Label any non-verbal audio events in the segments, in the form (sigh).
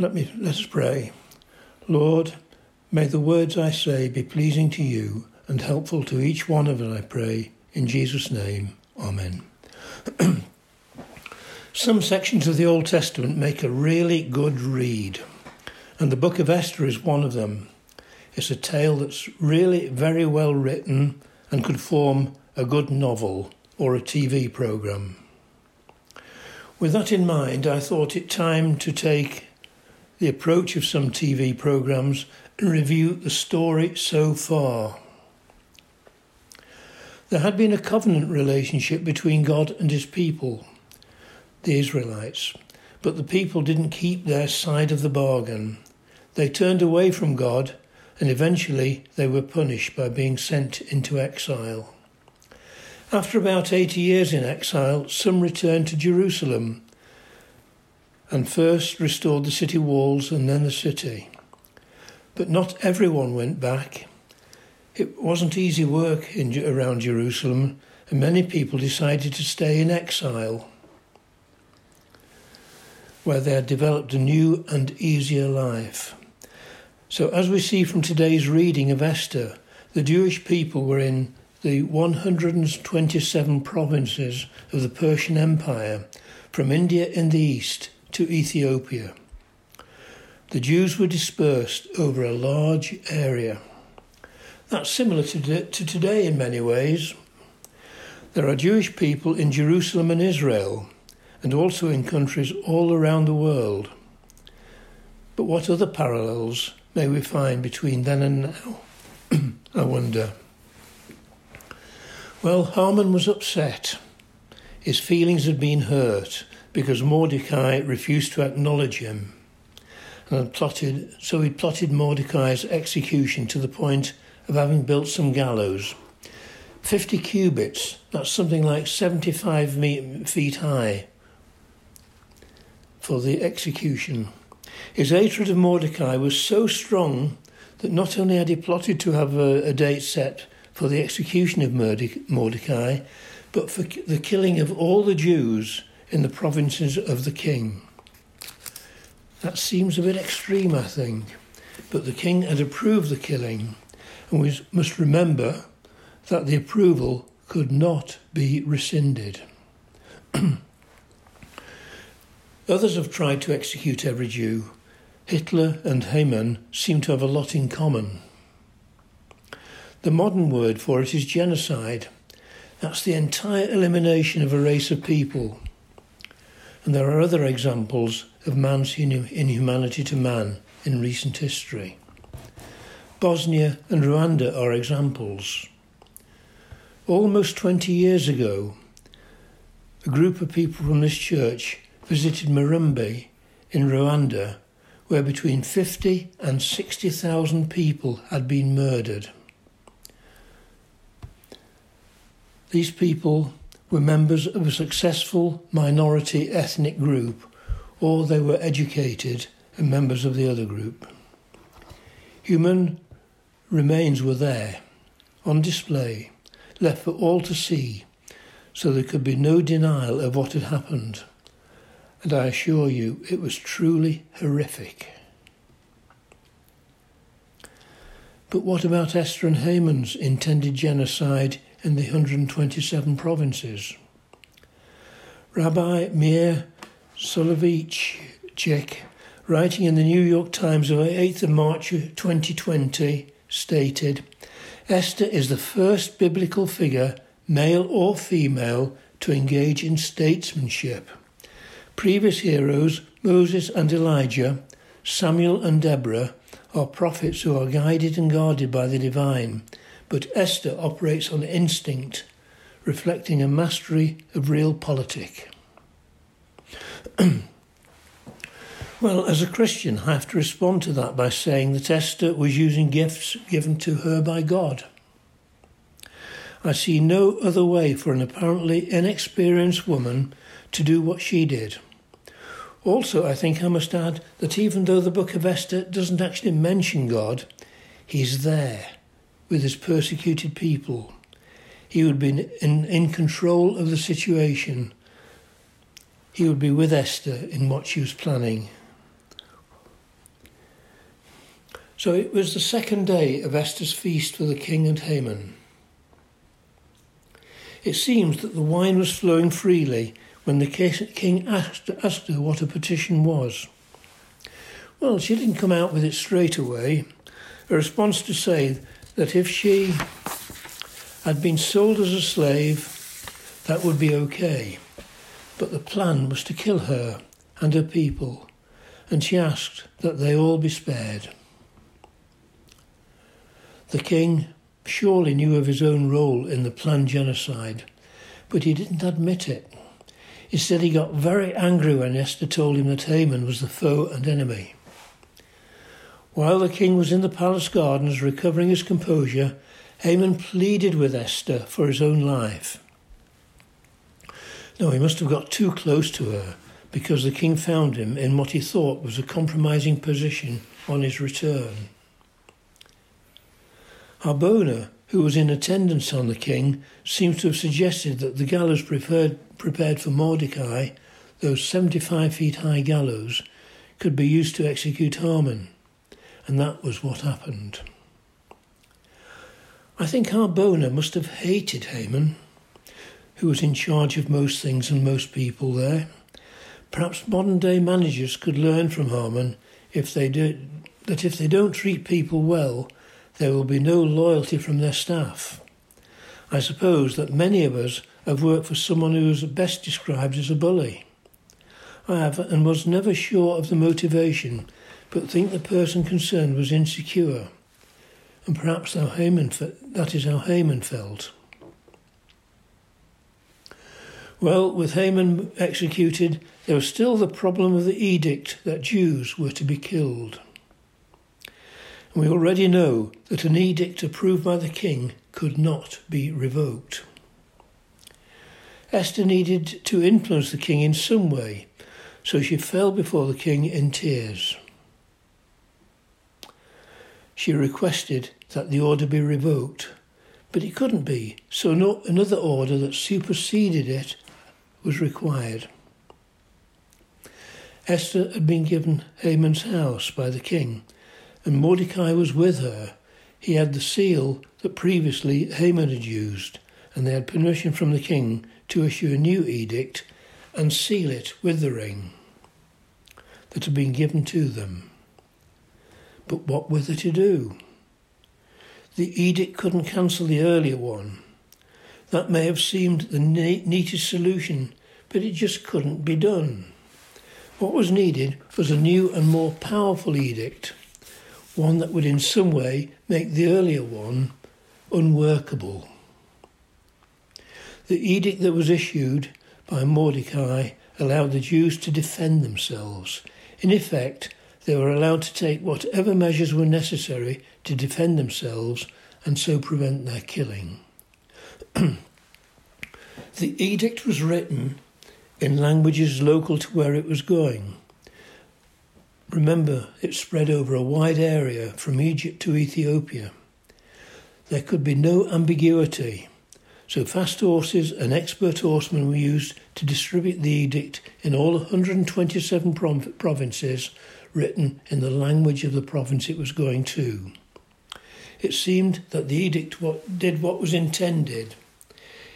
Let me let us pray. Lord, may the words I say be pleasing to you and helpful to each one of us, I pray. In Jesus' name, Amen. (clears throat) Some sections of the Old Testament make a really good read, and the book of Esther is one of them. It's a tale that's really very well written and could form a good novel or a TV programme. With that in mind, I thought it time to take the approach of some TV programmes and review the story so far. There had been a covenant relationship between God and his people, the Israelites, but the people didn't keep their side of the bargain. They turned away from God and eventually they were punished by being sent into exile. After about 80 years in exile, some returned to Jerusalem and first restored the city walls and then the city. But not everyone went back. It wasn't easy work in, around Jerusalem, and many people decided to stay in exile, where they had developed a new and easier life. So, as we see from today's reading of Esther, the Jewish people were in the 127 provinces of the Persian Empire, from India in the east to Ethiopia. The Jews were dispersed over a large area. That's similar to, to today in many ways. There are Jewish people in Jerusalem and Israel, and also in countries all around the world. But what other parallels may we find between then and now? (clears throat) I wonder. Well, Haman was upset. His feelings had been hurt because Mordecai refused to acknowledge him. And plotted, so he plotted Mordecai's execution to the point of having built some gallows. 50 cubits, that's something like 75 feet high, for the execution. His hatred of Mordecai was so strong that not only had he plotted to have a, a date set for the execution of Mordecai, but for the killing of all the Jews in the provinces of the king. That seems a bit extreme, I think, but the king had approved the killing, and we must remember that the approval could not be rescinded. (clears throat) Others have tried to execute every Jew. Hitler and Haman seem to have a lot in common. The modern word for it is genocide. That's the entire elimination of a race of people. And there are other examples of man's inhumanity to man in recent history. Bosnia and Rwanda are examples. Almost 20 years ago, a group of people from this church visited Murambi in Rwanda, where between 50 and 60,000 people had been murdered. These people were members of a successful minority ethnic group, or they were educated and members of the other group. Human remains were there, on display, left for all to see, so there could be no denial of what had happened and I assure you it was truly horrific. But what about Esther and Haman's intended genocide in the 127 provinces? Rabbi Meir Soloveichik, writing in the New York Times of 8th of March 2020, stated, Esther is the first biblical figure, male or female, to engage in statesmanship. Previous heroes, Moses and Elijah, Samuel and Deborah, are prophets who are guided and guarded by the divine, but Esther operates on instinct, reflecting a mastery of realpolitik. (clears throat) well, as a Christian, I have to respond to that by saying that Esther was using gifts given to her by God. I see no other way for an apparently inexperienced woman to do what she did. Also, I think I must add that even though the book of Esther doesn't actually mention God, he's there with his persecuted people. He would be in, in control of the situation. He would be with Esther in what she was planning. So it was the second day of Esther's feast for the king and Haman. It seems that the wine was flowing freely when the king asked, asked her what a petition was. Well, she didn't come out with it straight away. A response to say that if she had been sold as a slave, that would be okay. But the plan was to kill her and her people, and she asked that they all be spared. The king surely knew of his own role in the planned genocide, but he didn't admit it. Instead, he got very angry when Esther told him that Haman was the foe and enemy. While the king was in the palace gardens recovering his composure, Haman pleaded with Esther for his own life. No, he must have got too close to her because the king found him in what he thought was a compromising position on his return. Harbona, who was in attendance on the king, seems to have suggested that the gallows prepared, prepared for Mordecai, those 75 feet high gallows, could be used to execute Haman. And that was what happened. I think Harbona must have hated Haman, who was in charge of most things and most people there. Perhaps modern day managers could learn from Haman if they do, that if they don't treat people well, there will be no loyalty from their staff. I suppose that many of us have worked for someone who is best described as a bully. I have and was never sure of the motivation but think the person concerned was insecure, and perhaps how Haman fe- that is how Haman felt. Well, with Haman executed, there was still the problem of the edict that Jews were to be killed. And we already know that an edict approved by the king could not be revoked. Esther needed to influence the king in some way, so she fell before the king in tears she requested that the order be revoked, but it couldn't be, so no, another order that superseded it was required. Esther had been given Haman's house by the king, and Mordecai was with her. He had the seal that previously Haman had used, and they had permission from the king to issue a new edict and seal it with the ring that had been given to them. But what were they to do? The edict couldn't cancel the earlier one. That may have seemed the neatest solution, but it just couldn't be done. What was needed was a new and more powerful edict, one that would in some way make the earlier one unworkable. The edict that was issued by Mordecai allowed the Jews to defend themselves. In effect, they were allowed to take whatever measures were necessary to defend themselves and so prevent their killing. (clears throat) the edict was written in languages local to where it was going. Remember, it spread over a wide area from Egypt to Ethiopia. There could be no ambiguity, so fast horses and expert horsemen were used to distribute the edict in all 127 provinces written in the language of the province it was going to. It seemed that the edict did what was intended.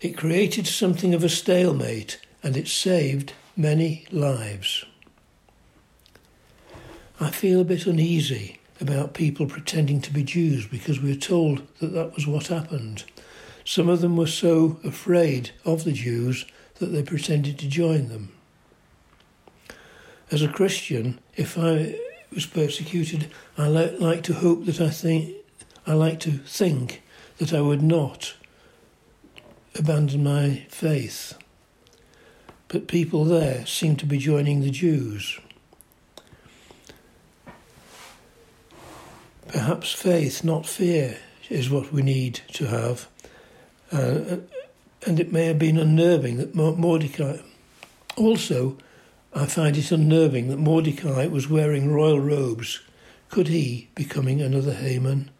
It created something of a stalemate and it saved many lives. I feel a bit uneasy about people pretending to be Jews because we are told that that was what happened. Some of them were so afraid of the Jews that they pretended to join them as a Christian, if I was persecuted, I like to hope that I think, I like to think that I would not abandon my faith. But people there seem to be joining the Jews. Perhaps faith, not fear, is what we need to have. Uh, and it may have been unnerving that Mordecai also I find it unnerving that Mordecai was wearing royal robes. Could he becoming another Haman?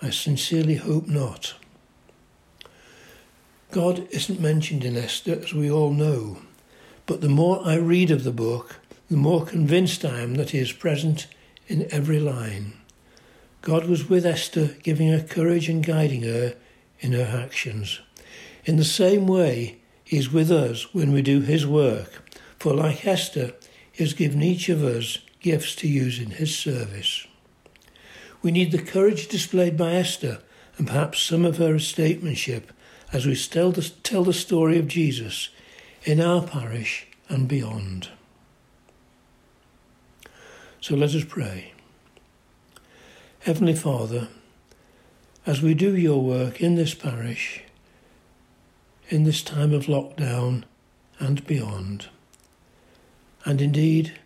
I sincerely hope not. God isn't mentioned in Esther, as we all know, but the more I read of the book, the more convinced I am that he is present in every line. God was with Esther, giving her courage and guiding her in her actions. In the same way, He is with us when we do His work, for like Esther, He has given each of us gifts to use in His service. We need the courage displayed by Esther and perhaps some of her statesmanship as we tell the, tell the story of Jesus in our parish and beyond. So let us pray. Heavenly Father, as we do your work in this parish, in this time of lockdown and beyond, and indeed,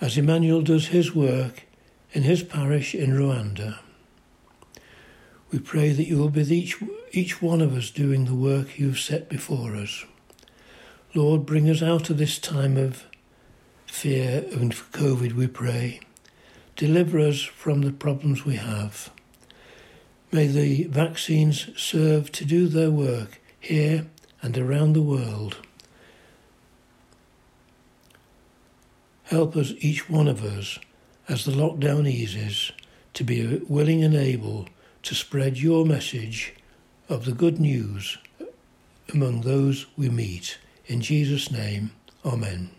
as Emmanuel does his work in his parish in Rwanda, we pray that you will be each, each one of us doing the work you've set before us. Lord, bring us out of this time of fear and COVID, we pray. Deliver us from the problems we have. May the vaccines serve to do their work here and around the world. Help us, each one of us, as the lockdown eases, to be willing and able to spread your message of the good news among those we meet. In Jesus' name, Amen.